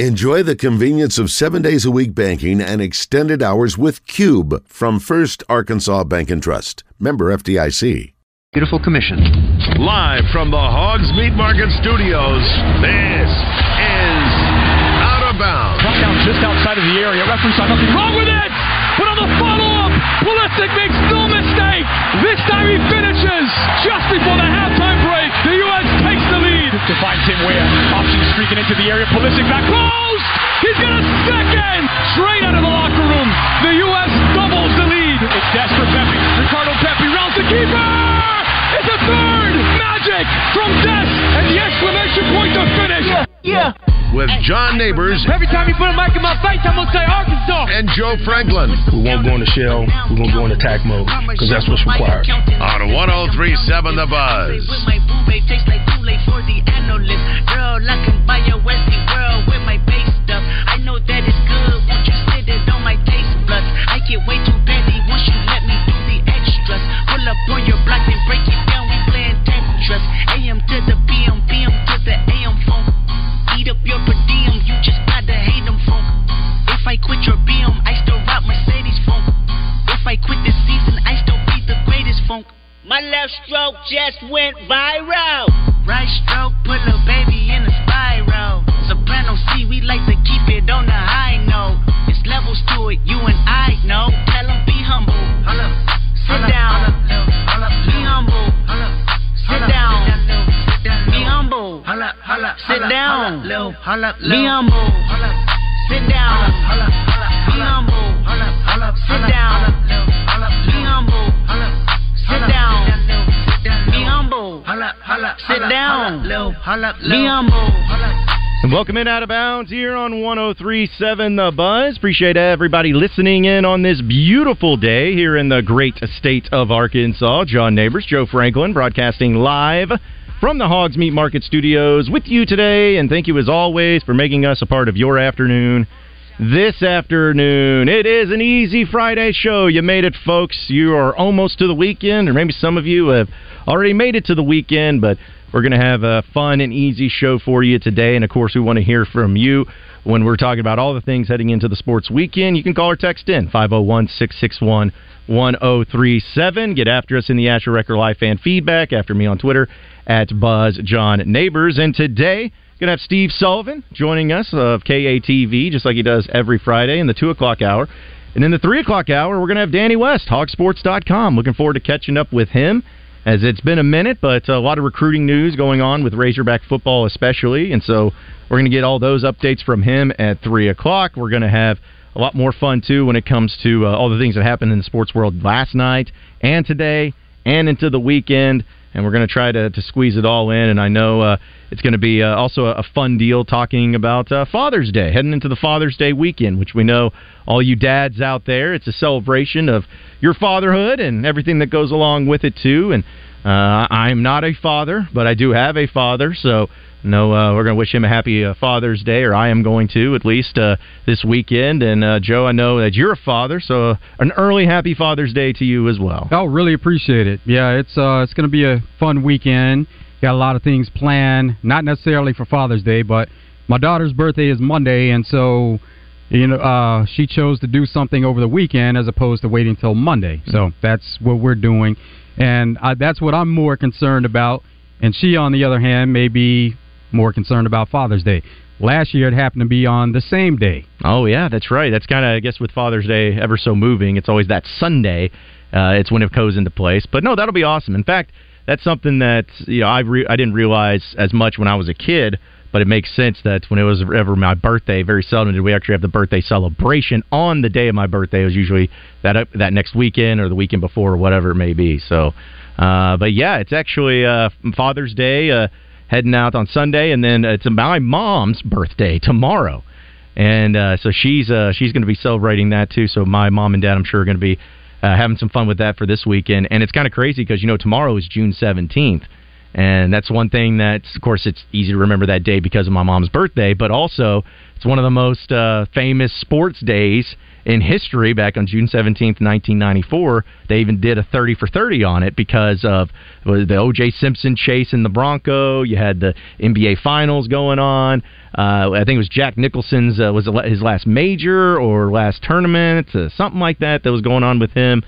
Enjoy the convenience of seven days a week banking and extended hours with Cube from First Arkansas Bank and Trust. Member FDIC. Beautiful commission. Live from the Hogs Meat Market Studios, this is Out of Bounds. Brought down just outside of the area. Referee saw nothing wrong with it! But on the follow-up, Pulisic makes no mistake. This time he finishes just before the halftime To find Tim Weah. Option streaking into the area. Pulisic back close. He's got a second. Straight out of the locker room. The U.S. doubles the lead. It's desperate Pepe. Ricardo Pepi rounds the keeper. It's a third. Magic from Dest. And the exclamation point to finish. Yeah. With John Neighbors Every time you put a mic in my face, I'm gonna say Arkansas. and Joe Franklin We won't go in into shell. We're going to go into attack mode because that's what's required. on 1037 The Buzz. With my boo babe, tastes like Kool-Aid for the analyst. Girl, I can buy a Westie world with my base stuff. I know that it's good. Won't you sit it on my taste buds? I get way too busy once you let me do the extras. Pull up on your block and break it down. We. AM to the PM, PM to the AM phone. Eat up your per diem. You just gotta hate them funk. If I quit your BM, I still rock Mercedes funk. If I quit this season, I still be the greatest funk. My left stroke just went viral. Right stroke put a baby in a spiral. Soprano C, we like to keep it on the high note. It's levels to it, you and I know. Tell 'em be humble. Sit down. Be humble. Humble. Sit down. Be humble. Sit down. Be humble. Sit down. Be humble. Sit down. Be humble. Sit down. Be humble. And welcome in out of bounds here on 1037 The Buzz. Appreciate everybody listening in on this beautiful day here in the great state of Arkansas. John Neighbors, Joe Franklin, broadcasting live from the Hogs Meat Market Studios with you today. And thank you as always for making us a part of your afternoon. This afternoon, it is an easy Friday show. You made it, folks. You are almost to the weekend, or maybe some of you have already made it to the weekend, but we're going to have a fun and easy show for you today. And of course, we want to hear from you when we're talking about all the things heading into the sports weekend. You can call or text in 501 661 1037. Get after us in the Asher Record Live fan feedback. After me on Twitter at Buzz John Neighbors. And today, going to have Steve Sullivan joining us of KATV, just like he does every Friday in the 2 o'clock hour. And in the 3 o'clock hour, we're going to have Danny West, hawgsports.com. Looking forward to catching up with him as it's been a minute, but a lot of recruiting news going on with Razorback football, especially. And so we're going to get all those updates from him at 3 o'clock. We're going to have a lot more fun, too, when it comes to uh, all the things that happened in the sports world last night and today and into the weekend. And we're going to try to, squeeze it all in. And I know uh, it's going to be uh, also a, fun deal talking about uh, Father's Day, heading into the Father's Day weekend, which we know all you dads out there, it's a celebration of your fatherhood and everything that goes along with it, too. And uh, I'm not a father, but I do have a father, so no, uh, we're going to wish him a happy uh, Father's Day, or I am going to at least uh, this weekend. And uh, Joe, I know that you're a father, so uh, an early happy Father's Day to you as well. I'll really appreciate it. Yeah, it's uh, it's going to be a fun weekend. Got a lot of things planned, not necessarily for Father's Day, but my daughter's birthday is Monday, and so you know uh, she chose to do something over the weekend as opposed to waiting till Monday. So that's what we're doing, and I, that's what I'm more concerned about. And she, on the other hand, may be more concerned about Father's Day. Last year, it happened to be on the same day. Oh yeah, that's right. That's kind of I guess with Father's Day ever so moving. It's always that Sunday. Uh, it's when it goes into place. But no, that'll be awesome. In fact, that's something that you know I re- I didn't realize as much when I was a kid. But it makes sense that when it was ever my birthday, very seldom did we actually have the birthday celebration on the day of my birthday. It was usually that uh, that next weekend or the weekend before or whatever it may be. So, uh, but yeah, it's actually uh, Father's Day. Uh, heading out on Sunday, and then it's my mom's birthday tomorrow, and uh, so she's uh, she's going to be celebrating that too. So my mom and dad, I'm sure, are going to be uh, having some fun with that for this weekend. And it's kind of crazy because you know tomorrow is June 17th, And that's one thing that's, of course, it's easy to remember that day because of my mom's birthday, but also it's one of the most uh, famous sports days in history back on June 17th, 1994. They even did a 30 for 30 on it because of the O.J. Simpson chase in the Bronco. You had the NBA Finals going on. Uh, I think it was Jack Nicholson's, uh, was it his last major or last tournament, uh, something like that that was going on with him.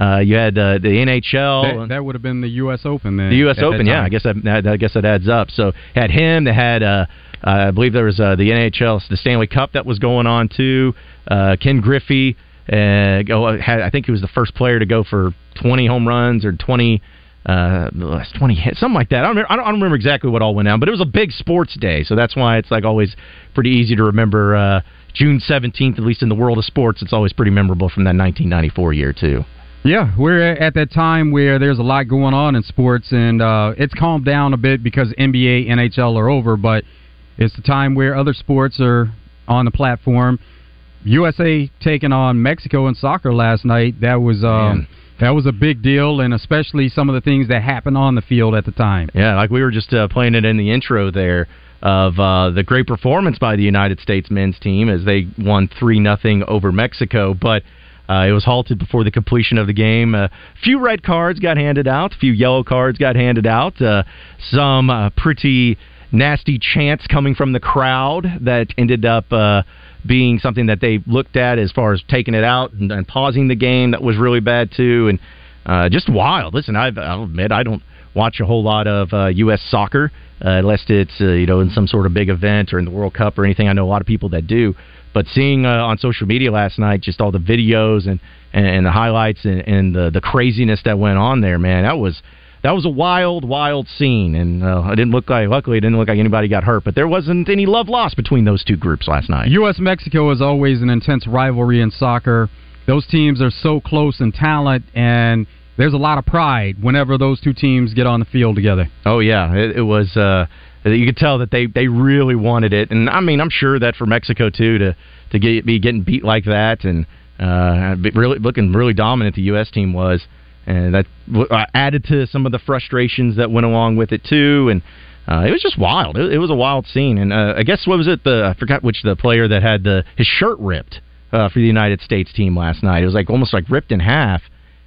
Uh, you had uh, the NHL. That, that would have been the U.S. Open then. The U.S. Open, yeah. I guess that, I guess that adds up. So had him. They had, uh, I believe there was uh, the NHL, the Stanley Cup that was going on too. Uh, Ken Griffey. Uh, go, had, I think he was the first player to go for 20 home runs or 20 uh, 20 hits, something like that. I don't, remember, I don't, remember exactly what all went down, but it was a big sports day, so that's why it's like always pretty easy to remember uh, June 17th, at least in the world of sports. It's always pretty memorable from that 1994 year too. Yeah, we're at that time where there's a lot going on in sports, and uh, it's calmed down a bit because NBA, NHL are over, but it's the time where other sports are on the platform. USA taking on Mexico in soccer last night. That was um, that was a big deal, and especially some of the things that happened on the field at the time. Yeah, like we were just uh, playing it in the intro there of uh, the great performance by the United States men's team as they won three nothing over Mexico, but. Uh, it was halted before the completion of the game. A few red cards got handed out. A few yellow cards got handed out. Uh, some uh, pretty nasty chants coming from the crowd that ended up uh, being something that they looked at as far as taking it out and, and pausing the game. That was really bad too, and uh, just wild. Listen, I've, I'll admit I don't watch a whole lot of uh, U.S. soccer uh, unless it's uh, you know in some sort of big event or in the World Cup or anything. I know a lot of people that do, but seeing uh, on social media last night just all the videos and and, and the highlights and, and the the craziness that went on there, man, that was that was a wild, wild scene, and uh, it didn't look like. Luckily, it didn't look like anybody got hurt, but there wasn't any love lost between those two groups last night. U.S. Mexico is always an intense rivalry in soccer. Those teams are so close in talent, and there's a lot of pride whenever those two teams get on the field together. Oh yeah, it, it was. Uh, you could tell that they they really wanted it, and I mean, I'm sure that for Mexico too to to get be getting beat like that and uh, really looking really dominant the U.S. team was and that uh, added to some of the frustrations that went along with it too. And uh, it was just wild. It, it was a wild scene. And uh, I guess what was it? The I forgot which the player that had the his shirt ripped uh, for the United States team last night. It was like almost like ripped in half.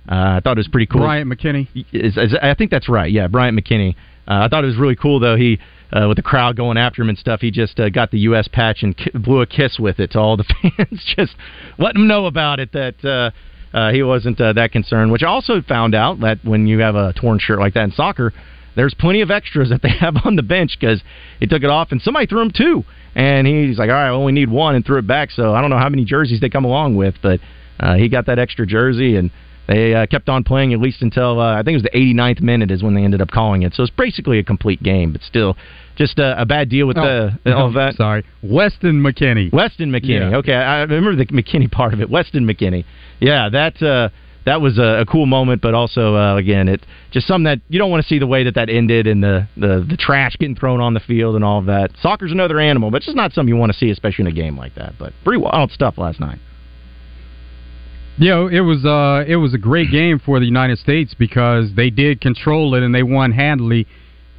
Uh, I thought it was pretty cool. Bryant McKinnie. Is, is, I think that's right. Yeah, Bryant McKinnie. Uh, I thought it was really cool though. He uh, with the crowd going after him and stuff, he just uh, got the U.S. patch and ki- blew a kiss with it to all the fans, just letting them know about it. That uh, uh, he wasn't uh, that concerned. Which I also found out that when you have a torn shirt like that in soccer, there's plenty of extras that they have on the bench because he took it off and somebody threw him two. And he's like, all right, I only need one, and threw it back. So I don't know how many jerseys they come along with, but uh, he got that extra jersey, and they uh, kept on playing at least until uh, I think it was the 89th minute is when they ended up calling it. So it's basically a complete game, but still just a, a bad deal with oh, the all that. Sorry, Weston McKennie. Weston McKennie. Yeah. Okay, I remember the McKennie part of it. Weston McKennie. yeah, that uh, that was a, a, cool moment, but also uh, again, it just something that you don't want to see the way that that ended and the, the the trash getting thrown on the field and all of that. Soccer's another animal, but it's just not something you want to see, especially in a game like that. But pretty wild stuff last night. Yeah, it was uh, it was a great game for the United States because they did control it and they won handily,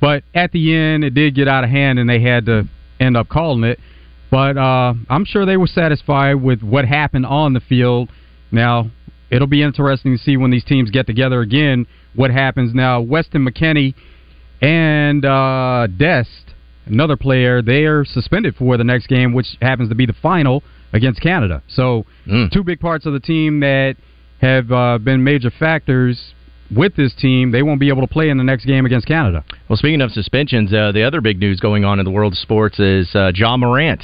but at the end it did get out of hand and they had to end up calling it. But uh, I'm sure they were satisfied with what happened on the field now, it'll be interesting to see when these teams get together again what happens. Now, Weston McKennie and uh, Dest, another player, they are suspended for the next game, which happens to be the final against Canada. So, mm. two big parts of the team that have uh, been major factors with this team, they won't be able to play in the next game against Canada. Well, speaking of suspensions, uh, the other big news going on in the world of sports is uh, Ja Morant.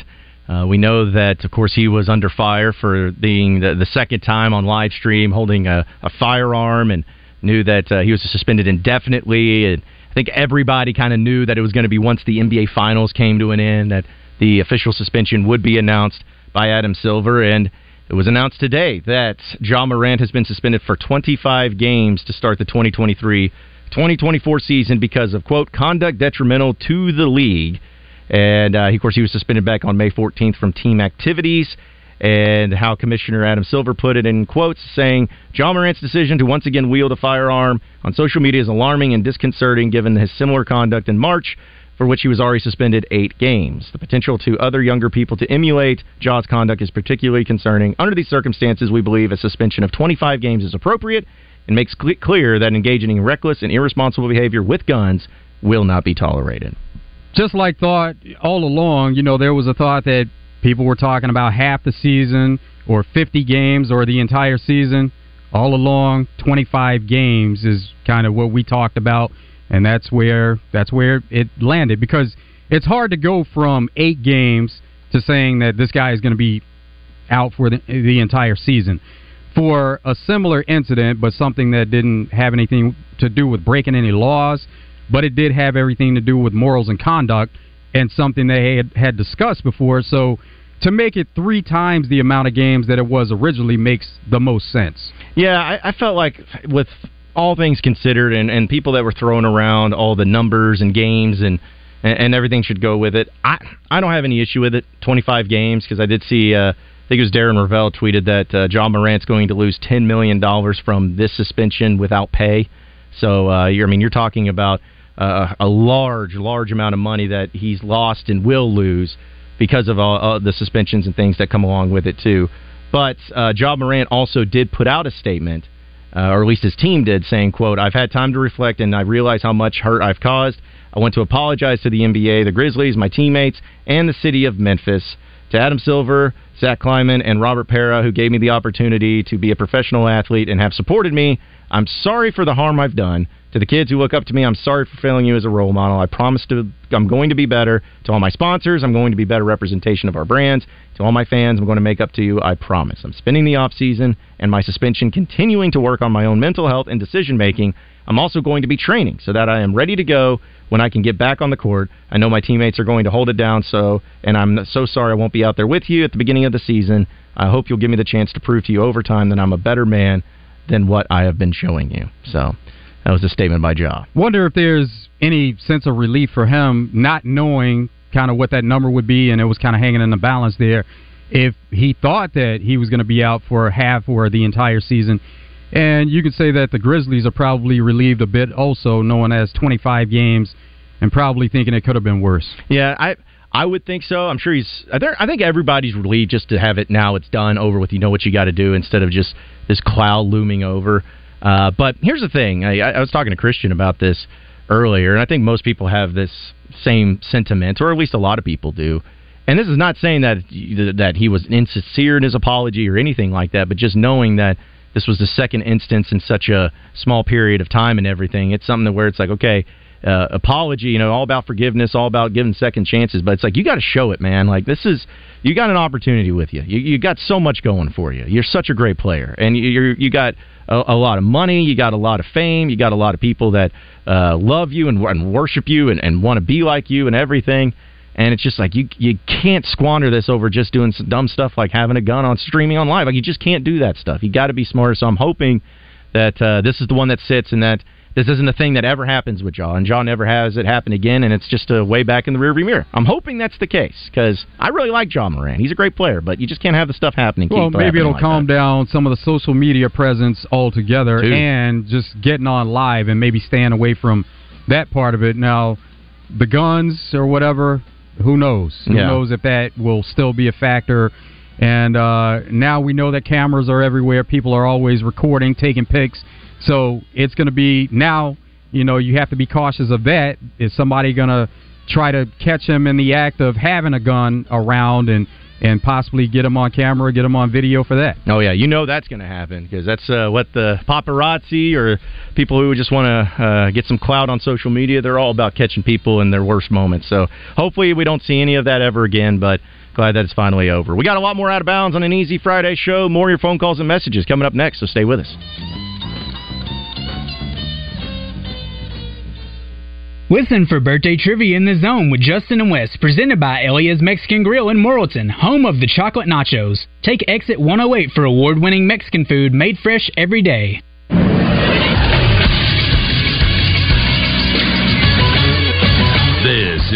Uh, we know that, of course, he was under fire for being the, the second time on live stream holding a, a firearm and knew that uh, he was suspended indefinitely. And I think everybody kind of knew that it was going to be once the NBA Finals came to an end that the official suspension would be announced by Adam Silver. And it was announced today that Ja Morant has been suspended for 25 games to start the 2023 2024 season because of, quote, conduct detrimental to the league and uh, of course, he was suspended back on May 14th from team activities. and how Commissioner Adam Silver put it in quotes, saying, Ja Morant's decision to once again wield a firearm on social media is alarming and disconcerting given his similar conduct in March, for which he was already suspended eight games. The potential to other younger people to emulate Ja's conduct is particularly concerning. Under these circumstances, we believe a suspension of 25 games is appropriate and makes cl- clear that engaging in reckless and irresponsible behavior with guns will not be tolerated. Just like thought all along, you know, there was a thought that people were talking about half the season or 50 games or the entire season. All along, 25 games is kind of what we talked about, and that's where that's where it landed because it's hard to go from eight games to saying that this guy is going to be out for the, the entire season for a similar incident, but something that didn't have anything to do with breaking any laws, but it did have everything to do with morals and conduct and something they had, had discussed before. So to make it three times the amount of games that it was originally makes the most sense. Yeah, I, I felt like with all things considered and, and people that were throwing around all the numbers and games and, and, and everything should go with it. I I don't have any issue with it. 25 games because I did see. Uh, I think it was Darren Rovell tweeted that uh, Ja Morant's going to lose ten million dollars from this suspension without pay. So uh, you're, I mean, you're talking about uh, a large, large amount of money that he's lost and will lose because of all, all the suspensions and things that come along with it too. But uh, Ja Morant also did put out a statement, uh, or at least his team did, saying, "quote I've had time to reflect and I realize how much hurt I've caused. I want to apologize to the NBA, the Grizzlies, my teammates, and the city of Memphis." To Adam Silver, Zach Kleiman, and Robert Pera, who gave me the opportunity to be a professional athlete and have supported me, I'm sorry for the harm I've done. To the kids who look up to me, I'm sorry for failing you as a role model. I promise to I'm going to be better. To all my sponsors, I'm going to be better representation of our brands. To all my fans, I'm going to make up to you. I promise. I'm spending the off season and my suspension continuing to work on my own mental health and decision making. I'm also going to be training so that I am ready to go when I can get back on the court. I know my teammates are going to hold it down, so and I'm so sorry I won't be out there with you at the beginning of the season. I hope you'll give me the chance to prove to you over time that I'm a better man than what I have been showing you. So that was a statement by Ja. Wonder if there's any sense of relief for him not knowing kind of what that number would be, and it was kind of hanging in the balance there. If he thought that he was going to be out for half or the entire season, and you could say that the Grizzlies are probably relieved a bit also, knowing as 25 games and probably thinking it could have been worse. Yeah, I I would think so. I'm sure he's. I think- I think everybody's relieved just to have it now. It's done, over with. You know what you got to do instead of just this cloud looming over. Uh, but here's the thing. I, I was talking to Christian about this earlier, and I think most people have this same sentiment, or at least a lot of people do. And this is not saying that that he was insincere in his apology or anything like that, but just knowing that this was the second instance in such a small period of time and everything. It's something where it's like, okay, uh, apology, you know, all about forgiveness, all about giving second chances, but it's like you got to show it, man. Like this is you got an opportunity with you. You you got so much going for you. You're such a great player, and you you got a, a lot of money, you got a lot of fame, you got a lot of people that uh, love you and, and worship you and, and want to be like you and everything. And it's just like you you can't squander this over just doing some dumb stuff like having a gun on streaming on live. Like you just can't do that stuff. You got to be smarter. So I'm hoping that uh, this is the one that sits and that this isn't a thing that ever happens with Ja, and Ja never has it happen again, and it's just a way back in the rearview mirror. I'm hoping that's the case because I really like Ja Morant. He's a great player, but you just can't have the stuff happening. Well, maybe happening it'll like calm that. down some of the social media presence altogether Too. and just getting on live and maybe staying away from that part of it. Now, the guns or whatever, who knows? Who Yeah. knows if that will still be a factor? And uh, now we know that cameras are everywhere. People are always recording, taking pics. So it's going to be now. You know, you have to be cautious of that. Is somebody going to try to catch him in the act of having a gun around and and possibly get him on camera, get him on video for that? Oh yeah, you know that's going to happen because that's uh, what the paparazzi or people who just want to uh, get some clout on social media. They're all about catching people in their worst moments. So hopefully we don't see any of that ever again. But glad that it's finally over. We got a lot more out of bounds on an easy Friday show. More of your phone calls and messages coming up next. So stay with us. Listen for birthday trivia in the zone with Justin and Wes, presented by Elia's Mexican Grill in Morrilton, home of the chocolate nachos. Take exit 108 for award-winning Mexican food made fresh every day.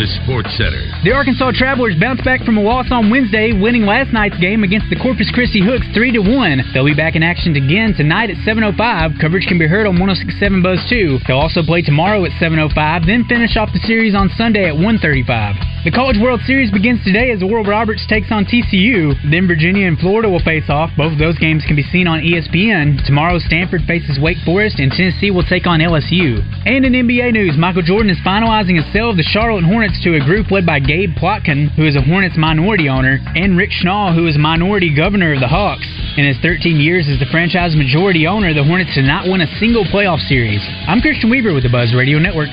Texas Sports Center. The Arkansas Travelers bounced back from a loss on Wednesday, winning last night's game against the Corpus Christi Hooks 3 to 1. They'll be back in action again tonight at 7:05. Coverage can be heard on 106.7 Buzz 2. They'll also play tomorrow at 7:05, then finish off the series on Sunday at 1:35. The College World Series begins today as Oral Roberts takes on TCU. Then Virginia and Florida will face off. Both of those games can be seen on ESPN. Tomorrow, Stanford faces Wake Forest, and Tennessee will take on LSU. And in NBA news, Michael Jordan is finalizing a sale of the Charlotte Hornets to a group led by Gabe Plotkin, who is a Hornets minority owner, and Rick Schnall, who is minority governor of the Hawks. In his 13 years as the franchise majority owner, the Hornets did not win a single playoff series. I'm Christian Weaver with the Buzz Radio Network.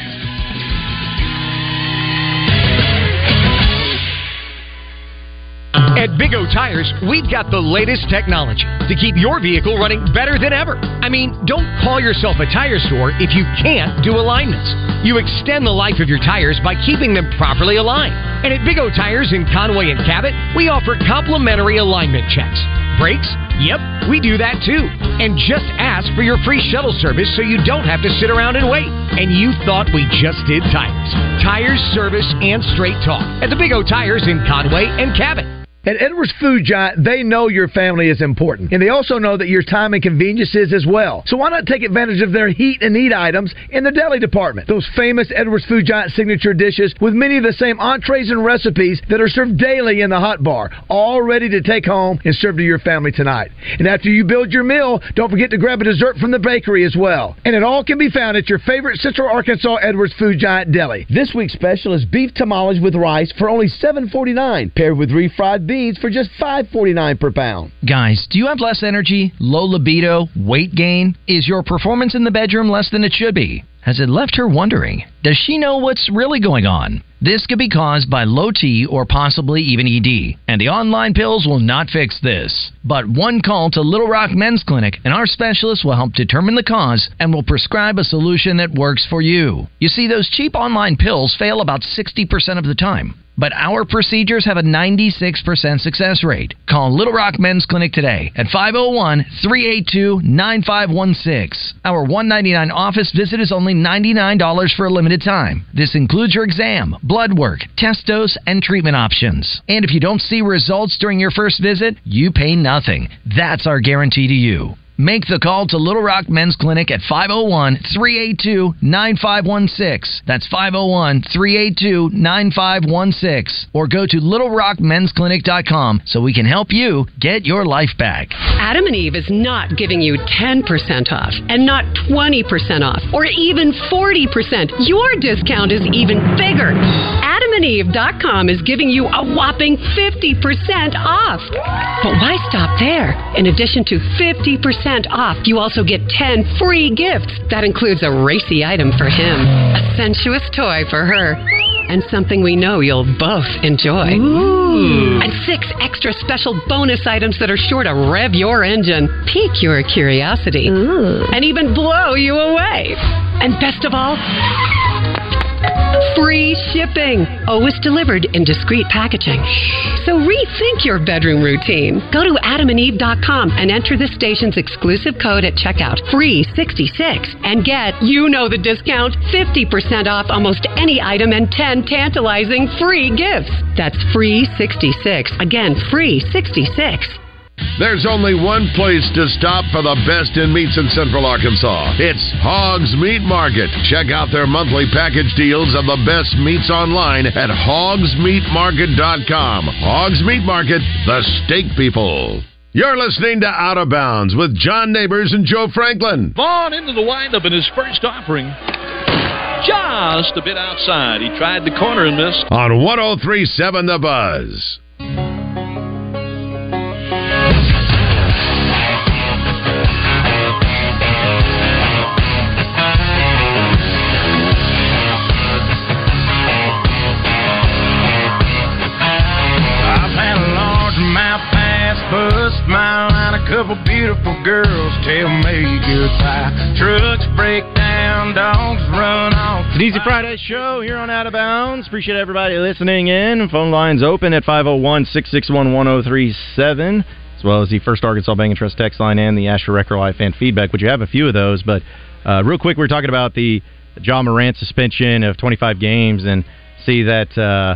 Big O Tires, we've got the latest technology to keep your vehicle running better than ever. I mean, don't call yourself a tire store if you can't do alignments. You extend the life of your tires by keeping them properly aligned. And at Big O Tires in Conway and Cabot, we offer complimentary alignment checks. Brakes? Yep, we do that too. And just ask for your free shuttle service so you don't have to sit around and wait. And you thought we just did tires. Tires, service, and straight talk at the Big O Tires in Conway and Cabot. At Edwards Food Giant, they know your family is important, and they also know that your time and convenience is as well. So why not take advantage of their heat and eat items in the deli department? Those famous Edwards Food Giant signature dishes with many of the same entrees and recipes that are served daily in the hot bar, all ready to take home and serve to your family tonight. And after you build your meal, don't forget to grab a dessert from the bakery as well. And it all can be found at your favorite Central Arkansas Edwards Food Giant deli. This week's special is beef tamales with rice for only $7.49, paired with refried beans for just $5.49 per pound. Guys, do you have less energy, low libido, weight gain? Is your performance in the bedroom less than it should be? Has it left her wondering? Does she know what's really going on? This could be caused by low T or possibly even ED, and the online pills will not fix this. But one call to Little Rock Men's Clinic, and our specialists will help determine the cause and will prescribe a solution that works for you. You see, those cheap online pills fail about 60% of the time. But our procedures have a 96% success rate. Call Little Rock Men's Clinic today at 501 382 9516. Our 199 office visit is only $99 for a limited time. This includes your exam, blood work, test dose, and treatment options. And if you don't see results during your first visit, you pay nothing. That's our guarantee to you. Make the call to Little Rock Men's Clinic at 501 382 9516. That's 501 382 9516. Or go to littlerockmensclinic.com so we can help you get your life back. Adam and Eve is not giving you 10% off and not 20% off or even 40%. Your discount is even bigger. AdamandEve.com is giving you a whopping 50% off. But why stop there? In addition to 50% off, you also get 10 free gifts. That includes a racy item for him, a sensuous toy for her and something we know you'll both enjoy. Ooh. And six extra special bonus items that are sure to rev your engine, pique your curiosity, and even blow you away. And best of all, free shipping. Always delivered in discreet packaging. So rethink your bedroom routine. Go to adamandeve.com and enter the station's exclusive code at checkout, free 66, and get, you know the discount, 50% off almost any item and 10 tantalizing free gifts. That's free 66. Again, free 66. There's only one place to stop for the best in meats in Central Arkansas. It's Hogs Meat Market. Check out their monthly package deals of the best meats online at hogsmeatmarket.com. Hogs Meat Market, the steak people. You're listening to Out of Bounds with John Neighbors and Joe Franklin. Vaughn into the windup in his first offering. Just a bit outside. He tried the corner and missed. On 1037 The Buzz. Smile, and a couple beautiful girls tell me goodbye. Trucks break down, dogs run off. An Easy Friday show here on Out of Bounds. Appreciate everybody listening in. Phone lines open at 501 661 1037, as well as the First Arkansas Bank and Trust text line and the Asher Record Life fan feedback, which you have a few of those. But uh, real quick, we are talking about the Ja Morant suspension of 25 games and see that, uh,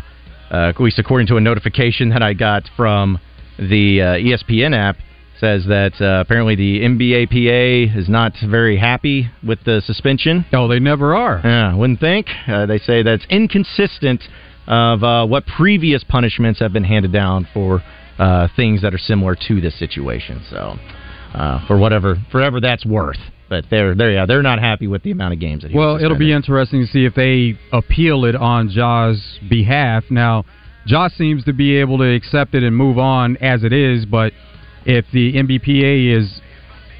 uh, at least according to a notification that I got from the uh, ESPN app, says that uh, apparently the NBAPA is not very happy with the suspension. Oh, they never are. Yeah, wouldn't think. Uh, they say that's inconsistent of uh, what previous punishments have been handed down for uh, things that are similar to this situation. So, uh, for whatever, forever that's worth. But they're they're yeah they're not happy with the amount of games that he Well, it'll be interesting to see if they appeal it on Ja's behalf. Now, Ja seems to be able to accept it and move on as it is, but if the NBPA is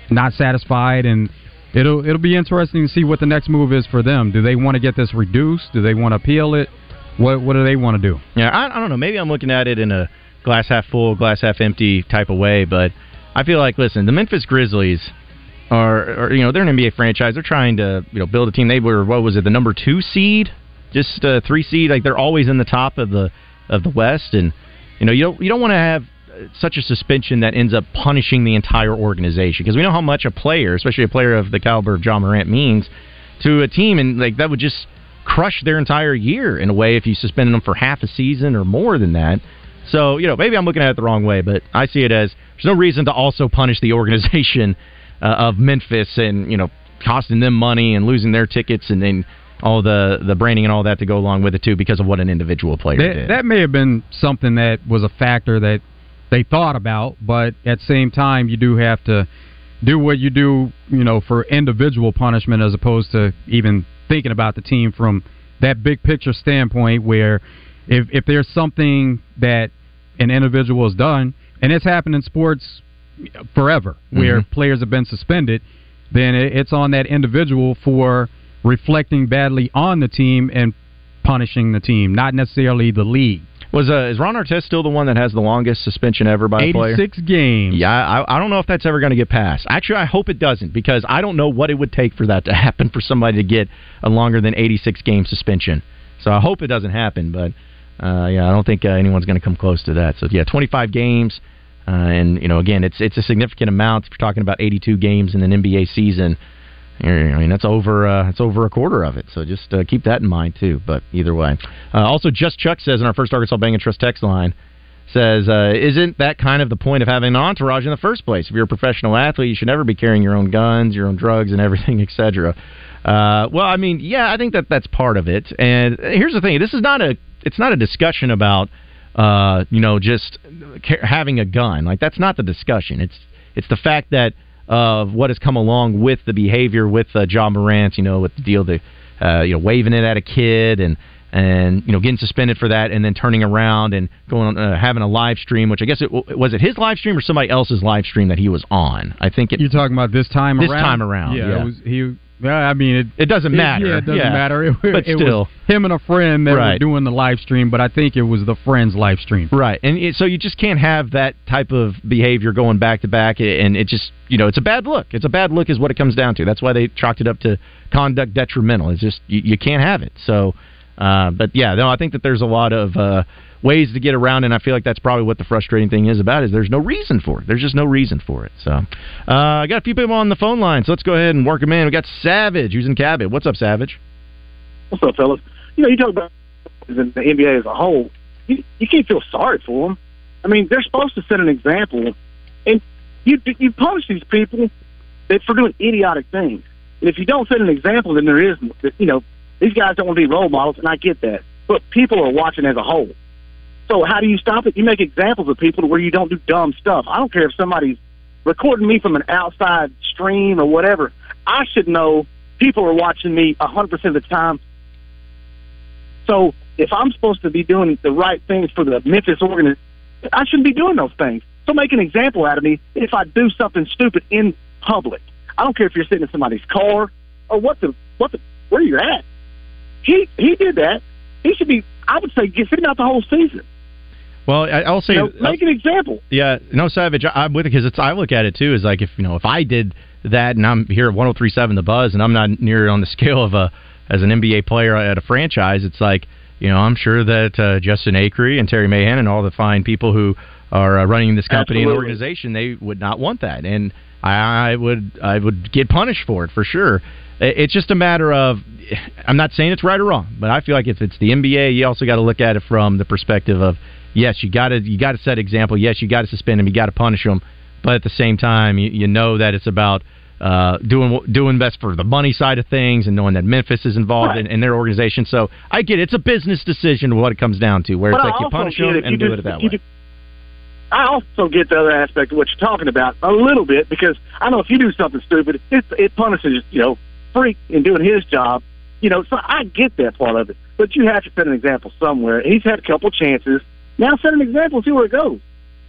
not satisfied and it'll it'll be interesting to see what the next move is for them. Do they want to get this reduced? Do they want to appeal it? What what do they want to do? Yeah, I, I don't know. Maybe I'm looking at it in a glass half full, glass half empty type of way, but I feel like listen, the Memphis Grizzlies are, are you know they're an NBA franchise. They're trying to you know build a team. They were what was it the number two seed, just uh, three seed. Like they're always in the top of the of the West, and you know you don't you don't want to have such a suspension that ends up punishing the entire organization because we know how much a player, especially a player of the caliber of Ja Morant, means to a team, and like that would just crush their entire year in a way if you suspended them for half a season or more than that. So you know maybe I'm looking at it the wrong way, but I see it as there's no reason to also punish the organization uh, of Memphis and you know costing them money and losing their tickets and then all the the branding and all that to go along with it too because of what an individual player That, did. that may have been something that was a factor that they thought about, but at the same time, you do have to do what you do, you know, for individual punishment as opposed to even thinking about the team from that big picture standpoint. Where if if there's something that an individual has done, and it's happened in sports forever, where Mhm. players have been suspended, then it- it's on that individual for reflecting badly on the team and punishing the team, not necessarily the league. Was uh, is Ron Artest still the one that has the longest suspension ever by a player? 86 games. Yeah, I, I don't know if that's ever going to get passed. Actually, I hope it doesn't because I don't know what it would take for that to happen for somebody to get a longer than 86 game suspension. So I hope it doesn't happen, but uh, yeah, I don't think uh, anyone's going to come close to that. So yeah, 25 games, uh, and you know, again, it's it's a significant amount. If you're talking about 82 games in an NBA season, I mean that's over uh, that's over a quarter of it. So just uh, keep that in mind too. But either way, uh, also just Chuck says in our first Arkansas Bank and Trust text line says, uh, isn't that kind of the point of having an entourage in the first place? If you're a professional athlete, you should never be carrying your own guns, your own drugs, and everything, etc. Uh, well, I mean, yeah, I think that that's part of it. And here's the thing: this is not a it's not a discussion about uh, you know just having a gun. Like that's not the discussion. It's it's the fact that of what has come along with the behavior with uh, Ja Morant. You know, with the deal the uh, you know waving it at a kid and and you know getting suspended for that and then turning around and going on, uh, having a live stream which I guess it was it his live stream or somebody else's live stream that he was on I think it, You're talking about this time This around. time around, yeah. it was he. Well, I mean, it, It doesn't matter. yeah, it doesn't Yeah. matter. It, But it still. him and a friend that were doing the live stream, but I think it was the friend's live stream. Right, and it, so you just can't have that type of behavior going back to back, and it just you know it's a bad look. It's a bad look, is what it comes down to. That's why they chalked it up to conduct detrimental. It's just you, you can't have it. So, uh, but yeah, no, I think that there's a lot of uh, ways to get around, and I feel like that's probably what the frustrating thing is about. Is there's no reason for it. There's just no reason for it. So, uh, I got a few people on the phone line, so let's go ahead and work them in. We got Savage who's in Cabot. What's up, Savage? What's up, fellas? You know, you talk about the NBA as a whole. You, you can't feel sorry for them. I mean, they're supposed to set an example, and you you punish these people that for doing idiotic things. And if you don't set an example, then there is, you know, these guys don't want to be role models, and I get that. But people are watching as a whole. So how do you stop it? You make examples of people where you don't do dumb stuff. I don't care if somebody's recording me from an outside stream or whatever. I should know people are watching me 100% of the time. So if I'm supposed to be doing the right things for the Memphis organization, I shouldn't be doing those things. So make an example out of me if I do something stupid in public. I don't care if you're sitting in somebody's car or what the what the where you're at. He he did that. He should be. I would say get sitting out the whole season. Well, I, I'll say You know, make an example. Yeah, no, Savage. I, I'm with it because it's. I look at it too as like if you know if I did that and I'm here at 103.7 The Buzz and I'm not near on the scale of a as an NBA player at a franchise, it's like you know I'm sure that uh, Justin Acree and Terry Mahan and all the fine people who are uh, running this company and organization they would not want that and I, I would I would get punished for it for sure. it's just a matter of. I'm not saying it's right or wrong, but I feel like if it's the NBA, you also got to look at it from the perspective of yes, you got to you got to set example. Yes, you got to suspend him. you got to punish him. but at the same time, you, you know that it's about uh, doing doing best for the money side of things and knowing that Memphis is involved in, in their organization. So I get it. it's a business decision what it comes down to, where But it's I like you punish them and do just- it that way. I also get the other aspect of what you're talking about a little bit because I know if you do something stupid, it, it punishes you know freak in doing his job. You know, so I get that part of it, but you have to set an example somewhere. He's had a couple chances. Now set an example, see where it goes.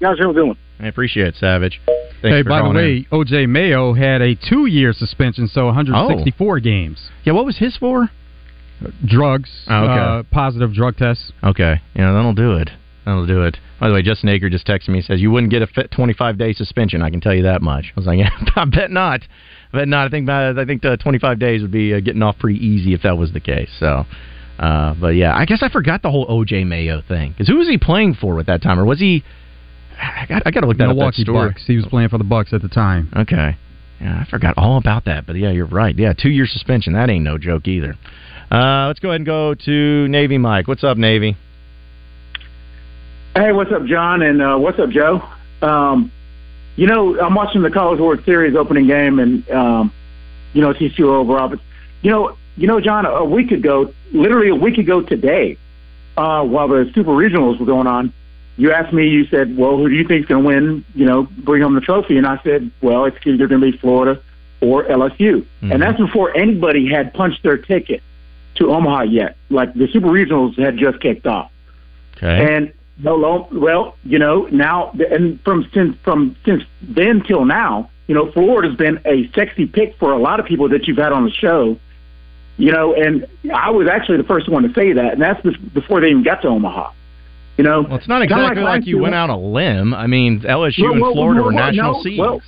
You guys are doing. I appreciate it, Savage. Thanks hey, by the way, in. O.J. Mayo had a two-year suspension, so 164 Oh. games. Yeah, what was his for? Drugs. Oh, okay. uh, positive drug tests. Okay, yeah, that'll do it. That'll do it. By the way, Justin Aker just texted me. He says you wouldn't get a 25 day suspension. I can tell you that much. I was like, yeah, I bet not. I bet not. I think uh, I think the 25 days would be uh, getting off pretty easy if that was the case. So, uh, but yeah, I guess I forgot the whole OJ Mayo thing because who was he playing for at that time, or was he? I got I got to look that up. That Milwaukee story. Bucks. He was playing for the Bucks at the time. Okay. Yeah, I forgot all about that. But yeah, you're right. Yeah, two year suspension. That ain't no joke either. Uh, let's go ahead and go to Navy Mike. What's up, Navy? Hey, what's up, John? And uh, what's up, Joe? Um, you know, I'm watching the College World Series opening game, and um, you know TCU Oral Roberts. You know, you know, John. A week ago, literally a week ago today, uh, while the Super Regionals were going on, you asked me. You said, "Well, who do you think's going to win? You know, bring home the trophy?" And I said, "Well, it's either going to be Florida or LSU." And that's before anybody had punched their ticket to Omaha yet. Like the Super Regionals had just kicked off. Okay. And no, well, you know, now and from since from since then till now, you know, Florida's been a sexy pick for a lot of people that you've had on the show. You know, and I was actually the first one to say that, and that's before they even got to Omaha. You know, Well, it's not exactly like, last you went out on a limb. I mean, LSU Well, and well, Florida were national no, seeds. Well,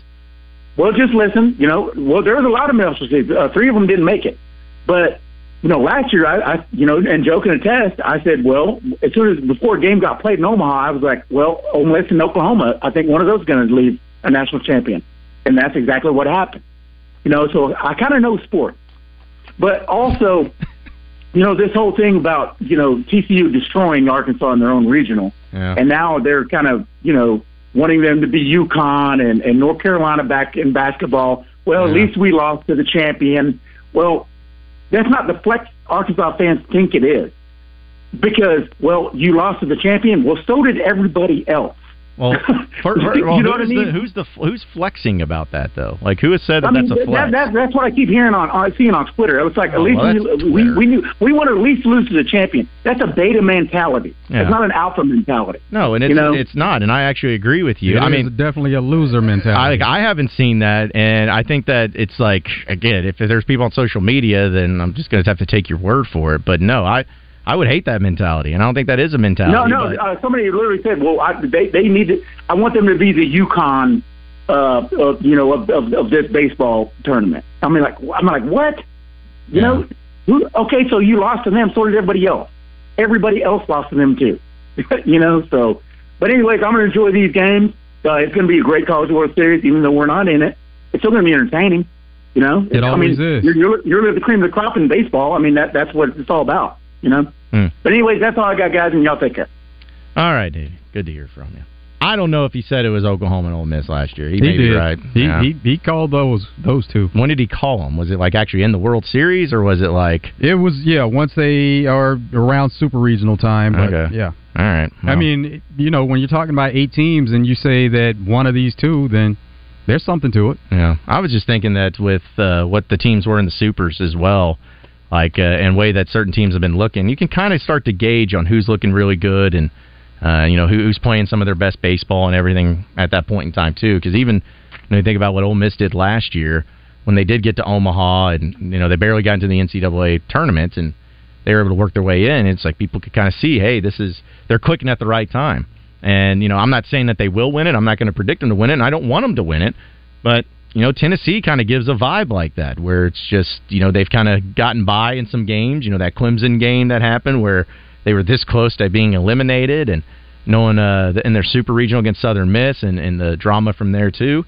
well, just listen. You know, well, there was a lot of national seeds. Uh, three of them didn't make it, but you know, last year I, I, you know, and Joe can attest. I said, well, as soon as before a game got played in Omaha, I was like, well, unless in Oklahoma. I think one of those is going to leave a national champion, and that's exactly what happened. You know, so I kind of know sport, but also, you know, this whole thing about you know TCU destroying Arkansas in their own regional. Yeah. And now they're kind of, you know, wanting them to be UConn and, and North Carolina back in basketball. Well, at least we lost to the champion. Well, that's not the flex Arkansas fans think it is. Because, well, you lost to the champion. Well, so did everybody else. Well, for, for, You well know what I who's, mean? the, who's the who's flexing about that though? Like who has said that I mean, that's a flex? that, that's what I keep hearing on, on seeing on Twitter. It's like Oh, at least well, we, we we knew we want to at least lose to the champion. That's a beta mentality. Yeah. It's not an alpha mentality. no, and it's you know? it's not, and I actually agree with you. It I is mean, definitely a loser I mentality. like I haven't seen that, and I think that it's like again, if there's people on social media, then I'm just going to have to take your word for it. But no, I I would hate that mentality, and I don't think that is a mentality. No, no. but- Uh, somebody literally said, "Well, I, they they need to. I want them to be the UConn, uh, of, you know, of, of of this baseball tournament." I mean, like, I'm like, what? You know, who, okay, so you lost to them, so did everybody else. Everybody else lost to them too. you know, so. But anyways, I'm going to enjoy these games. Uh, it's going to be a great College World Series, even though we're not in it. It's still going to be entertaining. You know, It I always mean, is. You're, you're you're the cream of the crop in baseball. I mean, that that's what it's all about. You know. Hmm. But anyways, that's all I got, guys, and y'all take care. All right, Navy. Good to hear from you. I don't know if he said it was Oklahoma and Ole Miss last year. He, He may be did. right. He, Yeah. he he called those those two. when did he call them? Was it like actually in the World Series, or was it like? It was yeah. Once they are around super regional time, but Okay. yeah. All right. I mean, you know, when you're talking about eight teams and you say that one of these two, then there's something to it. Yeah, I was just thinking that with uh, what the teams were in the supers as well, like uh, and way that certain teams have been looking, you can kind of start to gauge on who's looking really good and uh, you know who, who's playing some of their best baseball and everything at that point in time too. Because even know, you think about what Ole Miss did last year when they did get to Omaha and you know they barely got into the NCAA tournament and they were able to work their way in. It's like people could kind of see, hey, this is they're clicking at the right time. And you know, I'm not saying that they will win it. I'm not going to predict them to win it. And I don't want them to win it. But you know, Tennessee kind of gives a vibe like that, where it's just you know they've kind of gotten by in some games. You know that Clemson game that happened where they were this close to being eliminated, and knowing uh, in their super regional against Southern Miss and, and the drama from there too.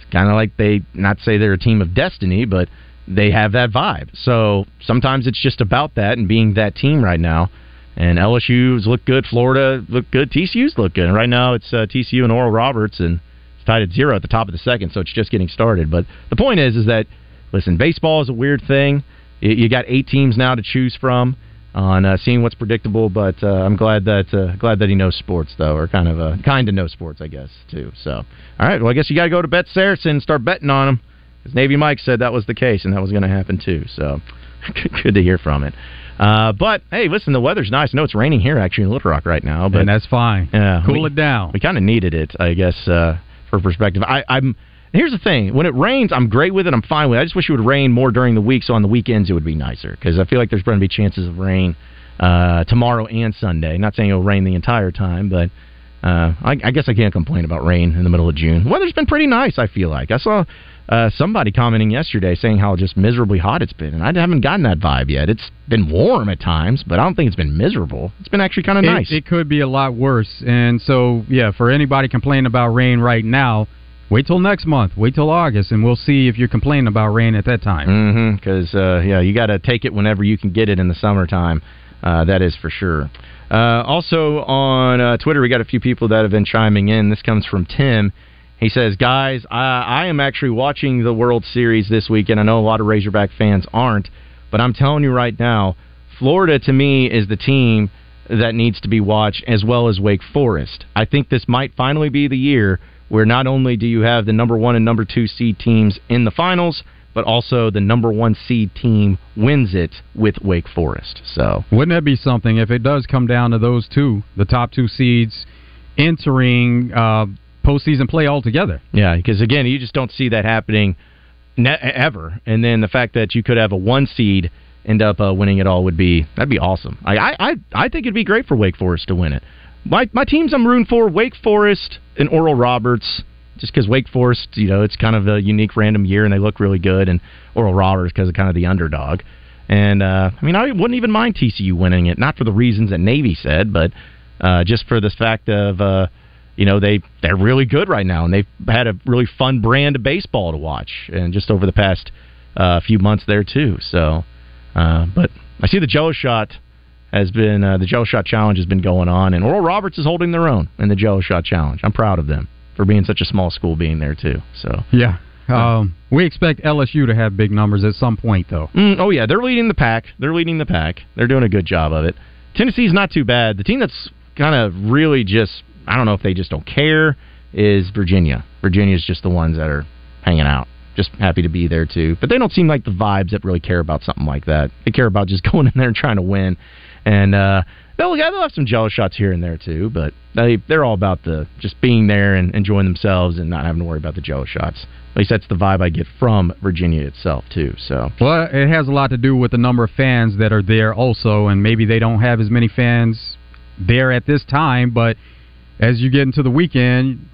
It's kind of like they not say they're a team of destiny, but they have that vibe. So sometimes it's just about that and being that team right now. And LSU's look good, Florida look good, TCU's look good. And right now it's uh, TCU and Oral Roberts, and it's tied at zero at the top of the second, so it's just getting started. But the point is, is that listen, baseball is a weird thing. You, you got eight teams now to choose from on uh, seeing what's predictable. But uh, I'm glad that uh, glad that he knows sports though, or kind of uh, kind of knows sports, I guess too. So all right, well I guess you got to go to BetSaracen and start betting on him. Because Navy Mike said that was the case, and that was going to happen too. So good to hear from it. Uh, but hey, listen, the weather's nice. I know it's raining here actually in Little Rock right now, but and that's fine. Yeah, cool we, it down. We kind of needed it, I guess, uh, perspective. I, I'm. Here's the thing: when it rains, I'm great with it. I'm fine with it. I just wish it would rain more during the week, so on the weekends it would be nicer. Because I feel like there's going to be chances of rain uh, tomorrow and Sunday. Not saying it'll rain the entire time, but uh, I, I guess I can't complain about rain in the middle of June. Weather's been pretty nice. I feel like I saw uh, somebody commenting yesterday saying how just miserably hot it's been, and I haven't gotten that vibe yet. It's been warm at times, but I don't think it's been miserable. It's been actually kind of nice. It could be a lot worse. And so, yeah, for anybody complaining about rain right now, wait till next month. Wait till August, and we'll see if you're complaining about rain at that time. Mm-hmm. Because uh, yeah, you got to take it whenever you can get it in the summertime. Uh, that is for sure. Uh, also on uh, Twitter, we got a few people that have been chiming in. This comes from Tim. He says, "Guys, I, I am actually watching the World Series this weekend. I know a lot of Razorback fans aren't, but I'm telling you right now, Florida to me is the team that needs to be watched, as well as Wake Forest. I think this might finally be the year where not only do you have the number one and number two seed teams in the finals, but also the number one seed team wins it with Wake Forest. So Wouldn't that be something if it does come down to those two, the top two seeds, entering uh, postseason play altogether? Yeah, because again, you just don't see that happening ne- ever. And then the fact that you could have a one seed end up uh, winning it all would be that'd be awesome. I, I I think it'd be great for Wake Forest to win it. My my teams I'm rooting for Wake Forest and Oral Roberts. Just because Wake Forest, you know, it's kind of a unique random year and they look really good, and Oral Roberts because of kind of the underdog. And uh, I mean, I wouldn't even mind TCU winning it, not for the reasons that Navy said, but uh, just for the fact of uh, you know they they're really good right now, and they've had a really fun brand of baseball to watch, and just over the past uh, few months there too. So, uh, but I see the Jello shot has been uh, the Jello shot challenge has been going on, and Oral Roberts is holding their own in the Jello shot challenge. I'm proud of them for being such a small school, being there too. So Yeah. Um, we expect LSU to have big numbers at some point, though. Mm, oh yeah, they're leading the pack. They're leading the pack. They're doing a good job of it. Tennessee's not too bad. The team that's kind of really just I don't know if they just don't care is Virginia. Virginia's just the ones that are hanging out. Just happy to be there too. But they don't seem like the vibes that really care about something like that. They care about just going in there and trying to win. And uh they'll, they'll have some Jello shots here and there too, but they they're all about the just being there and enjoying themselves and not having to worry about the Jello shots. At least that's the vibe I get from Virginia itself too. So Well, it has a lot to do with the number of fans that are there also, and maybe they don't have as many fans there at this time, but as you get into the weekend,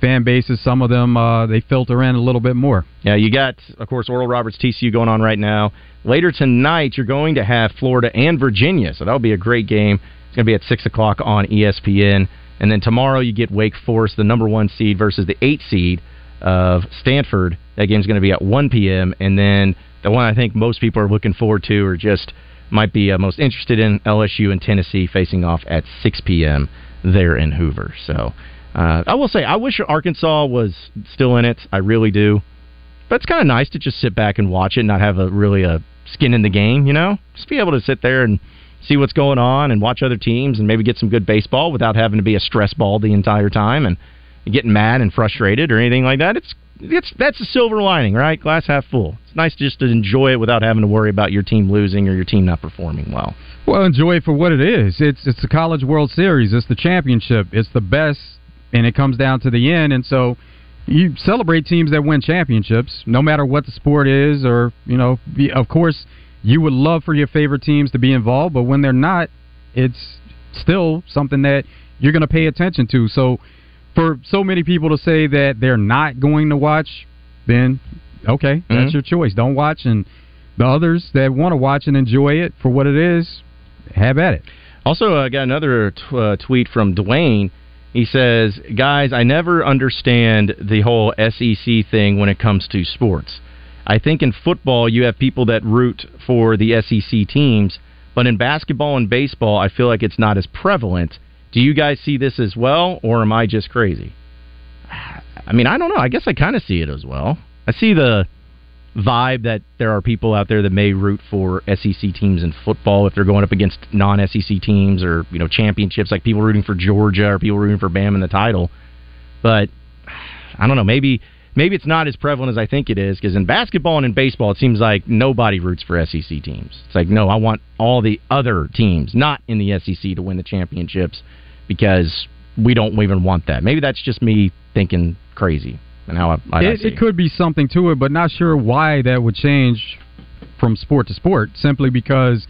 fan bases, some of them, uh, they filter in a little bit more. Yeah, you got, of course, Oral Roberts TCU going on right now. Later tonight, you're going to have Florida and Virginia, so that'll be a great game. It's going to be at 6 o'clock on ESPN. And then tomorrow, you get Wake Forest, the number one seed, versus the eight seed of Stanford. That game's going to be at 1 p.m. And then the one I think most people are looking forward to, or just might be uh, most interested in, LSU and Tennessee facing off at 6 p.m. there in Hoover. So uh, I will say, I wish Arkansas was still in it. I really do. But it's kind of nice to just sit back and watch it, and not have a really a skin in the game. You know, just be able to sit there and see what's going on and watch other teams and maybe get some good baseball without having to be a stress ball the entire time and getting mad and frustrated or anything like that. It's it's that's a silver lining, right? Glass half full. It's nice just to enjoy it without having to worry about your team losing or your team not performing well. Well, enjoy it for what it is. It's it's the College World Series. It's the championship. It's the best, and it comes down to the end. And so, you celebrate teams that win championships, no matter what the sport is, or you know, of course, you would love for your favorite teams to be involved, but when they're not, it's still something that you're going to pay attention to. So, for so many people to say that they're not going to watch, then okay, that's Mhm. your choice. Don't watch, and the others that want to watch and enjoy it for what it is, have at it. Also, I got another t- uh, tweet from Dwayne. He says, "Guys, I never understand the whole SEC thing when it comes to sports. I think in football you have people that root for the SEC teams, but in basketball and baseball, I feel like it's not as prevalent. Do you guys see this as well, or am I just crazy? I mean, I don't know. I guess I kind of see it as well. I see the vibe that there are people out there that may root for SEC teams in football if they're going up against non-SEC teams or you know championships, like people rooting for Georgia or people rooting for Bam in the title. But I don't know. Maybe maybe it's not as prevalent as I think it is because in basketball and in baseball, it seems like nobody roots for SEC teams. It's like no, I want all the other teams not in the SEC to win the championships because we don't even want that. Maybe that's just me thinking crazy and how I, I it, it could be something to it, but not sure why that would change from sport to sport. Simply because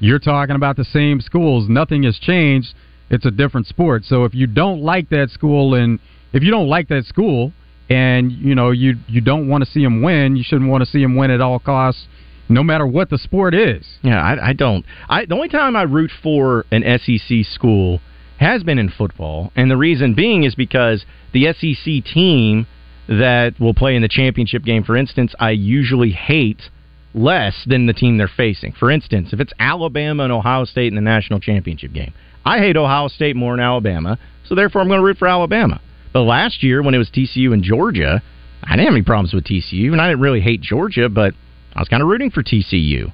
you're talking about the same schools, nothing has changed. It's a different sport. So if you don't like that school, and if you don't like that school, and you know you you don't want to see them win, you shouldn't want to see them win at all costs, no matter what the sport is. Yeah, I, I don't. I the only time I root for an SEC school has been in football, and the reason being is because the SEC team that will play in the championship game, for instance, I usually hate less than the team they're facing. For instance, if it's Alabama and Ohio State in the national championship game, I hate Ohio State more than Alabama, so therefore I'm going to root for Alabama. But last year, when it was TCU and Georgia, I didn't have any problems with TCU, and I didn't really hate Georgia, but I was kind of rooting for TCU.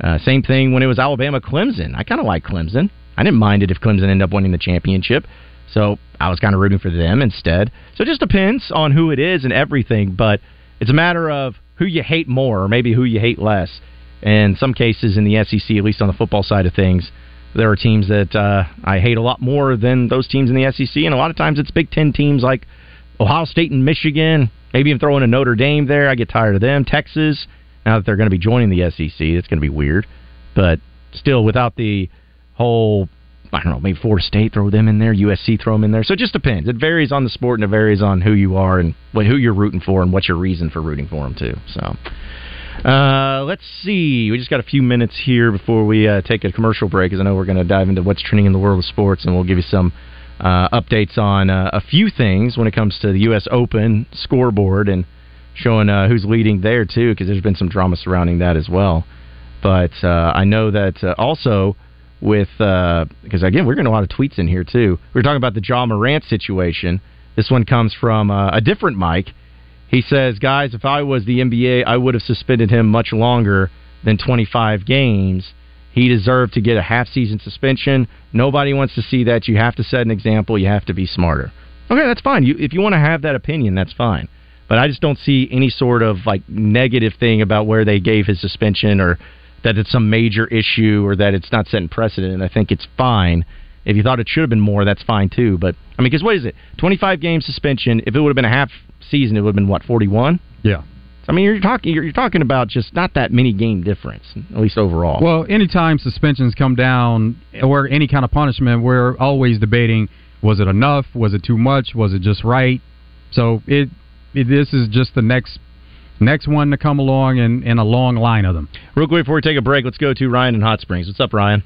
Uh, same thing when it was Alabama Clemson. I kind of like Clemson. I didn't mind it if Clemson ended up winning the championship. So I was kind of rooting for them instead. So it just depends on who it is and everything, but it's a matter of who you hate more or maybe who you hate less. And some cases in the SEC, at least on the football side of things, there are teams that uh, I hate a lot more than those teams in the SEC. And a lot of times it's Big Ten teams like Ohio State and Michigan, maybe even throwing a Notre Dame there. I get tired of them. Texas, now that they're going to be joining the SEC, it's going to be weird. But still, without the whole I don't know, maybe Florida State throw them in there, USC throw them in there. So it just depends. It varies on the sport and it varies on who you are and what, who you're rooting for and what's your reason for rooting for them too. So. Uh, let's see. We just got a few minutes here before we uh, take a commercial break, because I know we're going to dive into what's trending in the world of sports, and we'll give you some uh, updates on uh, a few things when it comes to the U.S. Open scoreboard and showing uh, who's leading there too, because there's been some drama surrounding that as well. But uh, I know that also with because uh, again we're getting a lot of tweets in here too. We are talking about the Ja Morant situation. This one comes from uh, a different Mike. He says, "Guys, if I was the NBA, I would have suspended him much longer than 25 games. He deserved to get a half season suspension. Nobody wants to see that. You have to set an example. You have to be smarter. Okay, that's fine. You, if you want to have that opinion, that's fine. But I just don't see any sort of like negative thing about where they gave his suspension or that it's some major issue or that it's not setting precedent. And I think it's fine. If you thought it should have been more, that's fine too. But I mean, because what is it? Twenty-five game suspension. If it would have been a half season, it would have been what forty-one. Yeah. I mean, you're talking you're, you're talking about just not that many game difference, at least overall. Well, anytime suspensions come down uh, or any kind of punishment, we're always debating: was it enough? Was it too much? Was it just right? So it, it this is just the next next one to come along in, in a long line of them. Real quick before we take a break, let's go to Ryan in Hot Springs. What's up, Ryan?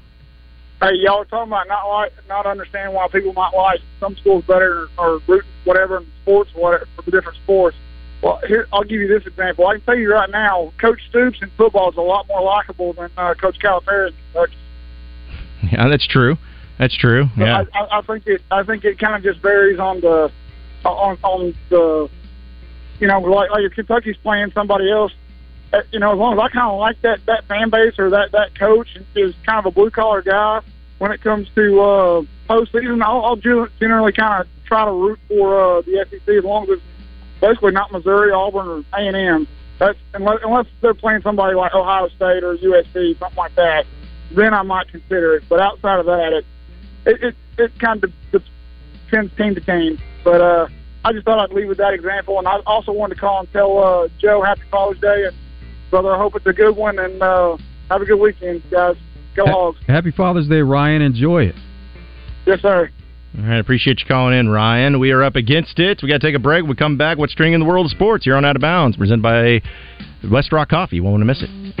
Hey, y'all are talking about not like not understanding why people might like some schools better or root whatever in sports, whatever for the different sports. Well, here I'll give you this example. I can tell you right now, Coach Stoops in football is a lot more likable than uh, Coach Calipari. In Kentucky. Yeah, that's true. That's true. Yeah, I, I, I think it. I think it kind of just varies on the on on the you know, like, like if Kentucky's playing somebody else, uh, you know, as long as I kind of like that that fan base or that that coach is kind of a blue collar guy, when it comes to uh, postseason, I'll, I'll generally kind of try to root for uh, the SEC as long as basically not Missouri, Auburn, or A and M. That's unless, unless they're playing somebody like Ohio State or USC, something like that. Then I might consider it. But outside of that, it it it, it kind of depends team to team. But uh, I just thought I'd leave with that example, and I also wanted to call and tell uh, Joe Happy Father's Day, and brother, I hope it's a good one, and uh, have a good weekend, guys. Go ha- Hogs! Happy Father's Day, Ryan. Enjoy it. Yes, sir. All right, appreciate you calling in, Ryan. We are up against it. We got to take a break. We come back. What's string in the world of sports? You're on Out of Bounds, presented by West Rock Coffee. You won't want to miss it.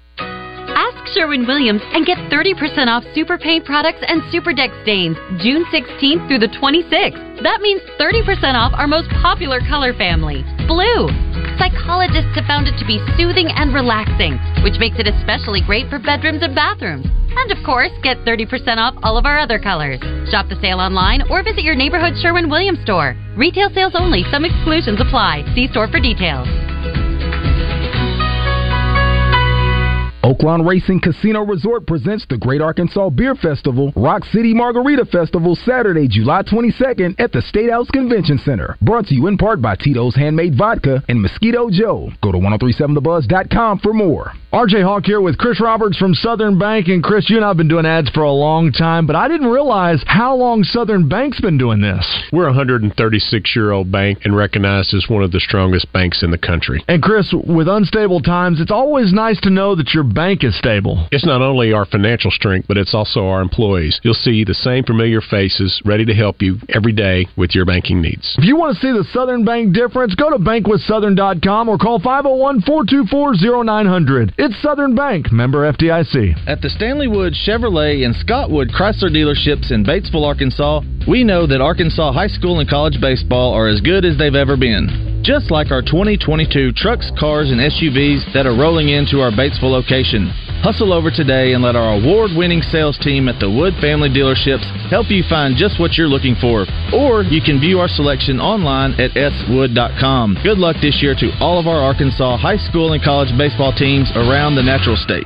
Sherwin Williams and get 30% off Super Paint products and Super Deck stains June 16th through the 26th. That means 30% off our most popular color family, blue. Psychologists have found it to be soothing and relaxing, which makes it especially great for bedrooms and bathrooms. And of course, get 30% off all of our other colors. Shop the sale online or visit your neighborhood Sherwin Williams store. Retail sales only, some exclusions apply. See store for details. Oaklawn Racing Casino Resort presents the Great Arkansas Beer Festival, Rock City Margarita Festival, Saturday, July 22nd at the State House Convention Center. Brought to you in part by Tito's Handmade Vodka and Mosquito Joe. Go to 1037thebuzz.com for more. RJ Hawk here with Chris Roberts from Southern Bank. And Chris, you and I have been doing ads for a long time, but I didn't realize how long Southern Bank's been doing this. We're a 136 year old bank and recognized as one of the strongest banks in the country. And Chris, with unstable times, it's always nice to know that your bank is stable. It's not only our financial strength, but it's also our employees. You'll see the same familiar faces ready to help you every day with your banking needs. If you want to see the Southern Bank difference, go to bankwithsouthern.com or call 501 424 0900. It's Southern Bank, member FDIC. At the Stanley Wood Chevrolet and Scottwood Chrysler dealerships in Batesville, Arkansas, we know that Arkansas high school and college baseball are as good as they've ever been. Just like our 2022 trucks, cars, and SUVs that are rolling into our Batesville location. Hustle over today and let our award winning sales team at the Wood family dealerships help you find just what you're looking for. Or you can view our selection online at swood.com. Good luck this year to all of our Arkansas high school and college baseball teams around the natural state.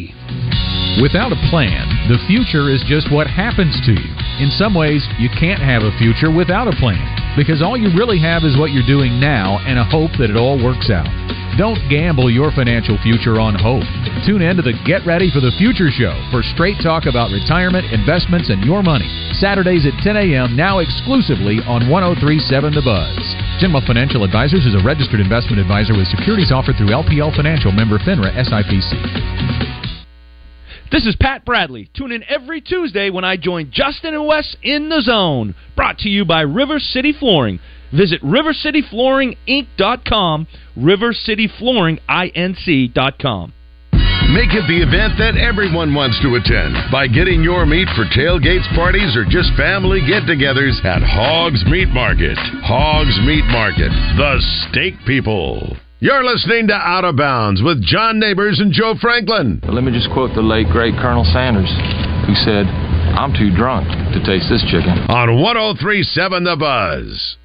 Without a plan, the future is just what happens to you. In some ways, you can't have a future without a plan because all you really have is what you're doing now and a hope that it all works out. Don't gamble your financial future on hope. Tune in to the Get Ready for the Future show for straight talk about retirement, investments, and your money. Saturdays at 10 a.m., now exclusively on 1037 The Buzz. Genma Financial Advisors is a registered investment advisor with securities offered through LPL Financial member FINRA SIPC. This is Pat Bradley. Tune in every Tuesday when I join Justin and Wes in the Zone. Brought to you by River City Flooring. Visit rivercityflooringinc.com, rivercityflooringinc.com. Make it the event that everyone wants to attend by getting your meat for tailgates, parties, or just family get togethers at Hogs Meat Market. Hogs Meat Market, the steak people. You're listening to Out of Bounds with John Neighbors and Joe Franklin. Let me just quote the late, great Colonel Sanders, who said, I'm too drunk to taste this chicken. On 1037 The Buzz.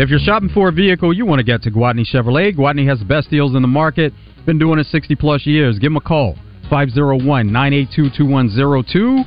If you're shopping for a vehicle, you want to get to Gwatney Chevrolet. Gwatney has the best deals in the market. Been doing it 60 plus years. Give them a call. 501-982-2102.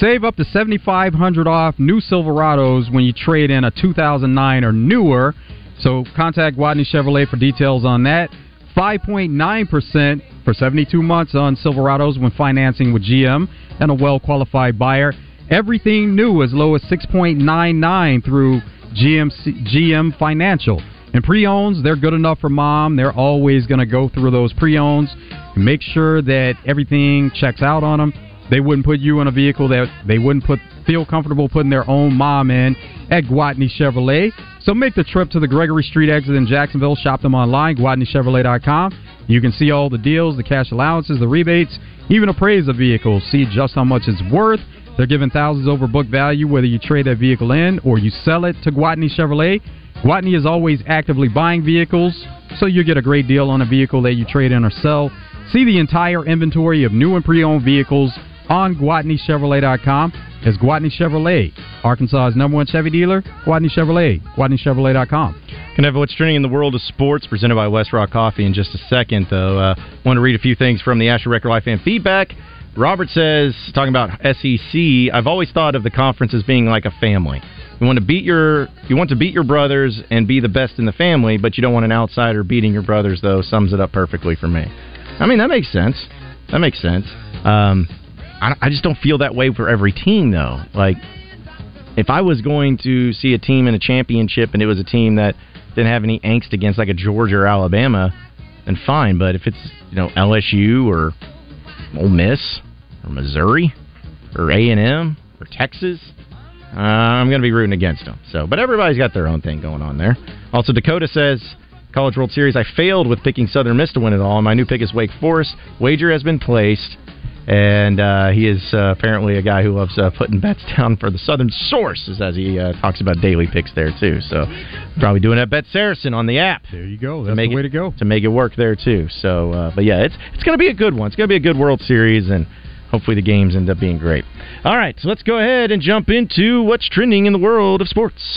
Save up to 7500 off new Silverados when you trade in a 2009 or newer. So contact Gwatney Chevrolet for details on that. 5.9% for 72 months on Silverados when financing with GM and a well-qualified buyer. Everything new as low as 6.99 through GM GM Financial. And pre-owns, they're good enough for mom. They're always going to go through those pre-owns and make sure that everything checks out on them. they wouldn't put you in a vehicle that they wouldn't put feel comfortable putting their own mom in at Gwatney Chevrolet. So make the trip to the Gregory Street exit in Jacksonville. Shop them online, GwatneyChevrolet.com. You can see all the deals, the cash allowances, the rebates, even appraise the vehicle. See just how much it's worth. They're giving thousands over book value whether you trade that vehicle in or you sell it to Gwatney Chevrolet. Gwatney is always actively buying vehicles, so you get a great deal on a vehicle that you trade in or sell. See the entire inventory of new and pre-owned vehicles on GwatneyChevrolet.com as Gwatney Chevrolet, Arkansas's number one Chevy dealer. Gwatney Chevrolet, GwatneyChevrolet.com. Can have what's trending in the world of sports presented by West Rock Coffee in just a second, though. Uh, want to read a few things from the Asher Record Life fan feedback. Robert says, talking about SEC, I've always thought of the conference as being like a family. You want to beat your you want to beat your brothers and be the best in the family, but you don't want an outsider beating your brothers. Though sums it up perfectly for me. I mean that makes sense. That makes sense. Um, I, I just don't feel that way for every team though. Like if I was going to see a team in a championship and it was a team that didn't have any angst against like a Georgia or Alabama, then fine. But if it's you know LSU or Ole Miss or Missouri or A and M or Texas, uh, I'm going to be rooting against them. So, but everybody's got their own thing going on there. Also, Dakota says. College World Series, I failed with picking Southern Miss to win it all. and My new pick is Wake Forest. Wager has been placed, and uh, he is uh, apparently a guy who loves uh, putting bets down for the Southern Sources, as he uh, talks about daily picks there too. So, probably doing that BetSaracen on the app. There you go. to That's make the way it, to go. to make it work there too. So, uh, but yeah, it's it's going to be a good one. It's going to be a good World Series, and hopefully the games end up being great. All right, so let's go ahead and jump into what's trending in the world of sports.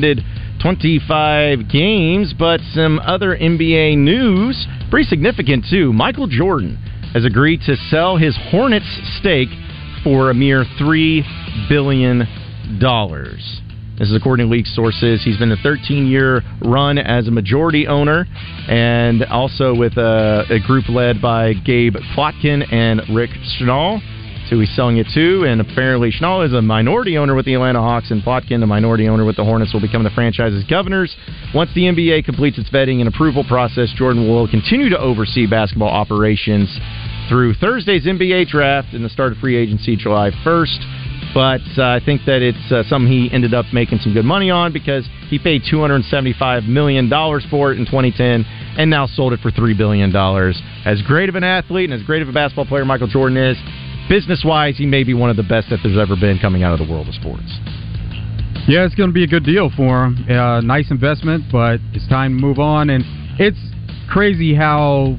25 games, but some other NBA news, pretty significant too. Michael Jordan has agreed to sell his Hornets stake for a mere $3 billion. This is according to league sources. He's been a 13 year run as a majority owner and also with a, a group led by Gabe Plotkin and Rick Schnall who he's selling it to. And apparently, Schnall is a minority owner with the Atlanta Hawks, and Plotkin, the minority owner with the Hornets, will become the franchise's governors. Once the NBA completes its vetting and approval process, Jordan will continue to oversee basketball operations through Thursday's NBA draft and the start of free agency July 1st. But uh, I think that it's uh, something he ended up making some good money on because he paid $275 million for it in 2010 and now sold it for $3 billion. As great of an athlete and as great of a basketball player Michael Jordan is, business wise, he may be one of the best that there's ever been coming out of the world of sports. Yeah, it's going to be a good deal for him. Uh, nice investment, but it's time to move on. And it's crazy how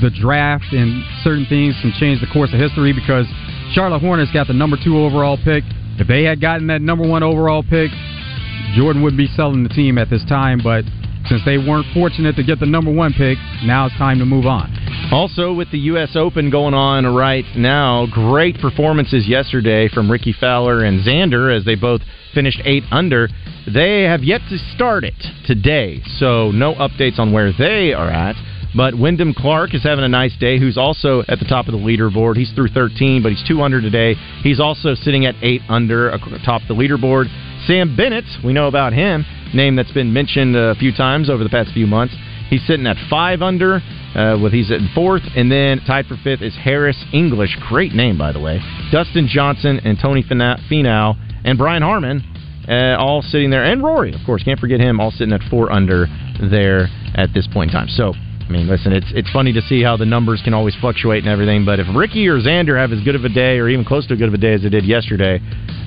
the draft and certain things can change the course of history because Charlotte Hornets got the number two overall pick. If they had gotten that number one overall pick, Jordan would be selling the team at this time. But since they weren't fortunate to get the number one pick, now it's time to move on. Also, with the U.S. Open going on right now, great performances yesterday from Rickie Fowler and Xander as they both finished eight under. They have yet to start it today, so no updates on where they are at. But Wyndham Clark is having a nice day, who's also at the top of the leaderboard. He's through 13, but he's two under today. He's also sitting at eight under atop the leaderboard. Sam Bennett, we know about him, name that's been mentioned a few times over the past few months. He's sitting at five under, uh, with he's at fourth, and then tied for fifth is Harris English. Great name, by the way. Dustin Johnson and Tony Finau and Brian Harman, uh, all sitting there, and Rory, of course, can't forget him, all sitting at four under there at this point in time. So. I mean, listen, it's it's funny to see how the numbers can always fluctuate and everything. But if Rickie or Xander have as good of a day, or even close to as good of a day as they did yesterday,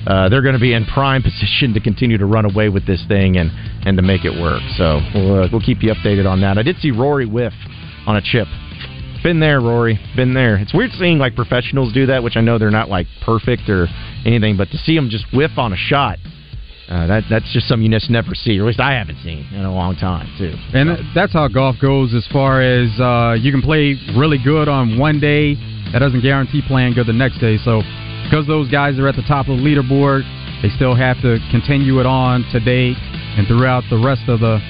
uh, they're going to be in prime position to continue to run away with this thing and and to make it work. So we'll uh, we'll keep you updated on that. I did see Rory whiff on a chip. Been there, Rory. Been there. It's weird seeing like professionals do that, which I know they're not like perfect or anything, but to see them just whiff on a shot. Uh, that that's just something you just never see, or at least I haven't seen in a long time, too. And that's how golf goes as far as uh, you can play really good on one day, that doesn't guarantee playing good the next day. So because those guys are at the top of the leaderboard, they still have to continue it on today and throughout the rest of the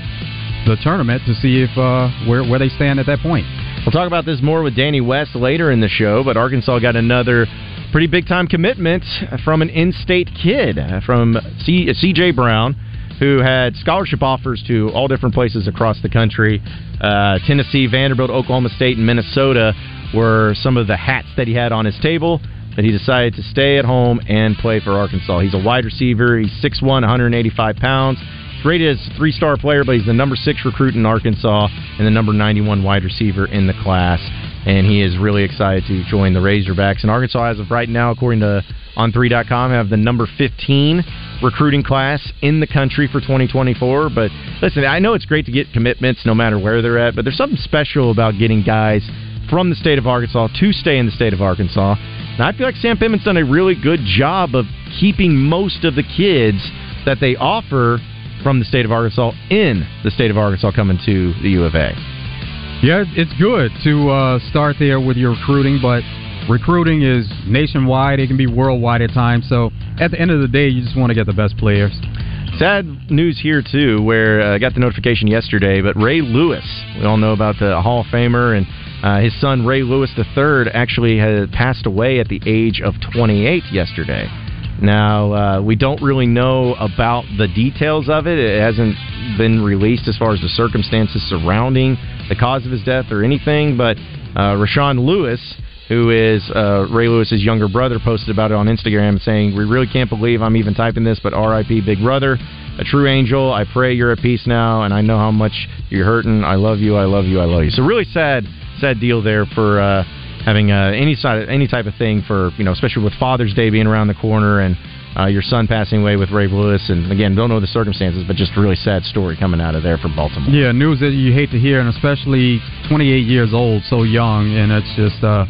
the tournament to see if uh, where where they stand at that point. We'll talk about this more with Danny West later in the show, but Arkansas got another pretty big time commitment from an in state kid, uh, from C- CJ Brown, who had scholarship offers to all different places across the country. Uh, Tennessee, Vanderbilt, Oklahoma State, and Minnesota were some of the hats that he had on his table. But he decided to stay at home and play for Arkansas. He's a wide receiver. He's 6'1, 185 pounds rated as a three star player, but he's the number six recruit in Arkansas and the number 91 wide receiver in the class. And he is really excited to join the Razorbacks. And Arkansas, as of right now, according to on3.com, have the number 15 recruiting class in the country for 2024. But listen, I know it's great to get commitments no matter where they're at, but there's something special about getting guys from the state of Arkansas to stay in the state of Arkansas. And I feel like Sam Pittman's done a really good job of keeping most of the kids that they offer from the state of Arkansas in the state of Arkansas coming to the U of A. Yeah, it's good to uh, start there with your recruiting, but recruiting is nationwide. It can be worldwide at times. So at the end of the day, you just want to get the best players. Sad news here too, where I uh, got the notification yesterday, but Ray Lewis, we all know about the Hall of Famer, and uh, his son Ray Lewis III actually had passed away at the age of 28 yesterday. Now, uh, we don't really know about the details of it. It hasn't been released as far as the circumstances surrounding the cause of his death or anything, but uh, Rayshad Lewis, who is uh, Ray Lewis's younger brother, posted about it on Instagram saying, We really can't believe I'm even typing this, but RIP Big Brother, a true angel. I pray you're at peace now, and I know how much you're hurting. I love you, I love you, I love you. So, really sad, sad deal there for. Uh, having uh, any side, any type of thing for you know, especially with Father's Day being around the corner and uh, your son passing away with Ray Lewis, and again, don't know the circumstances, but just a really sad story coming out of there from Baltimore. Yeah, news that you hate to hear, and especially 28 years old, so young, and it's just uh,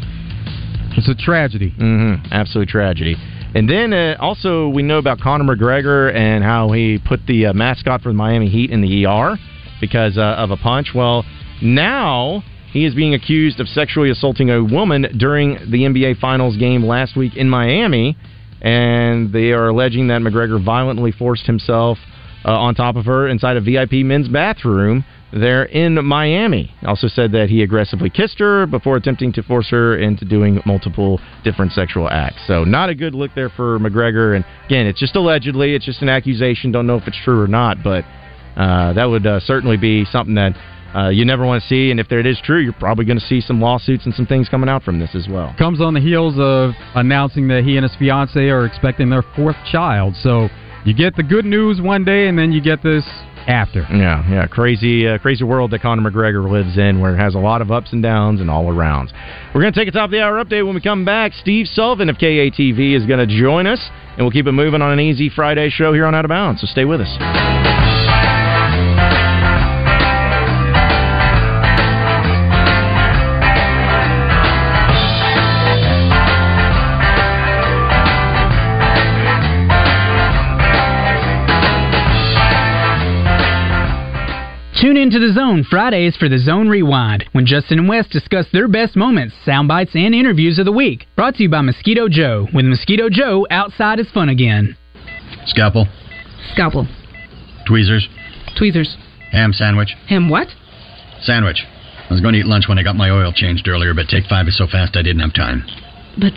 it's a tragedy. Mm-hmm. Absolute tragedy. And then uh, also we know about Conor McGregor and how he put the uh, mascot for the Miami Heat in the ER because uh, of a punch. Well, now he is being accused of sexually assaulting a woman during the NBA Finals game last week in Miami, and they are alleging that McGregor violently forced himself uh, on top of her inside a VIP men's bathroom there in Miami. Also said that he aggressively kissed her before attempting to force her into doing multiple different sexual acts. So not a good look there for McGregor. And again, it's just allegedly, it's just an accusation. Don't know if it's true or not, but uh, that would uh, certainly be something that uh, you never want to see. And if it is true, you're probably going to see some lawsuits and some things coming out from this as well. Comes on the heels of announcing that he and his fiance are expecting their fourth child. So you get the good news one day, and then you get this after. Yeah, yeah, crazy, uh, crazy world that Conor McGregor lives in, where it has a lot of ups and downs and all arounds. We're going to take a top of the hour update when we come back. Steve Sullivan of KATV is going to join us, and we'll keep it moving on an easy Friday show here on Out of Bounds. So stay with us. Into The Zone Fridays for The Zone Rewind, when Justin and Wes discuss their best moments, sound bites, and interviews of the week. Brought to you by Mosquito Joe. With Mosquito Joe, outside is fun again. Scalpel. Scalpel. Tweezers. Tweezers. Ham sandwich. Ham what? Sandwich. I was going to eat lunch when I got my oil changed earlier, but take five is so fast I didn't have time. But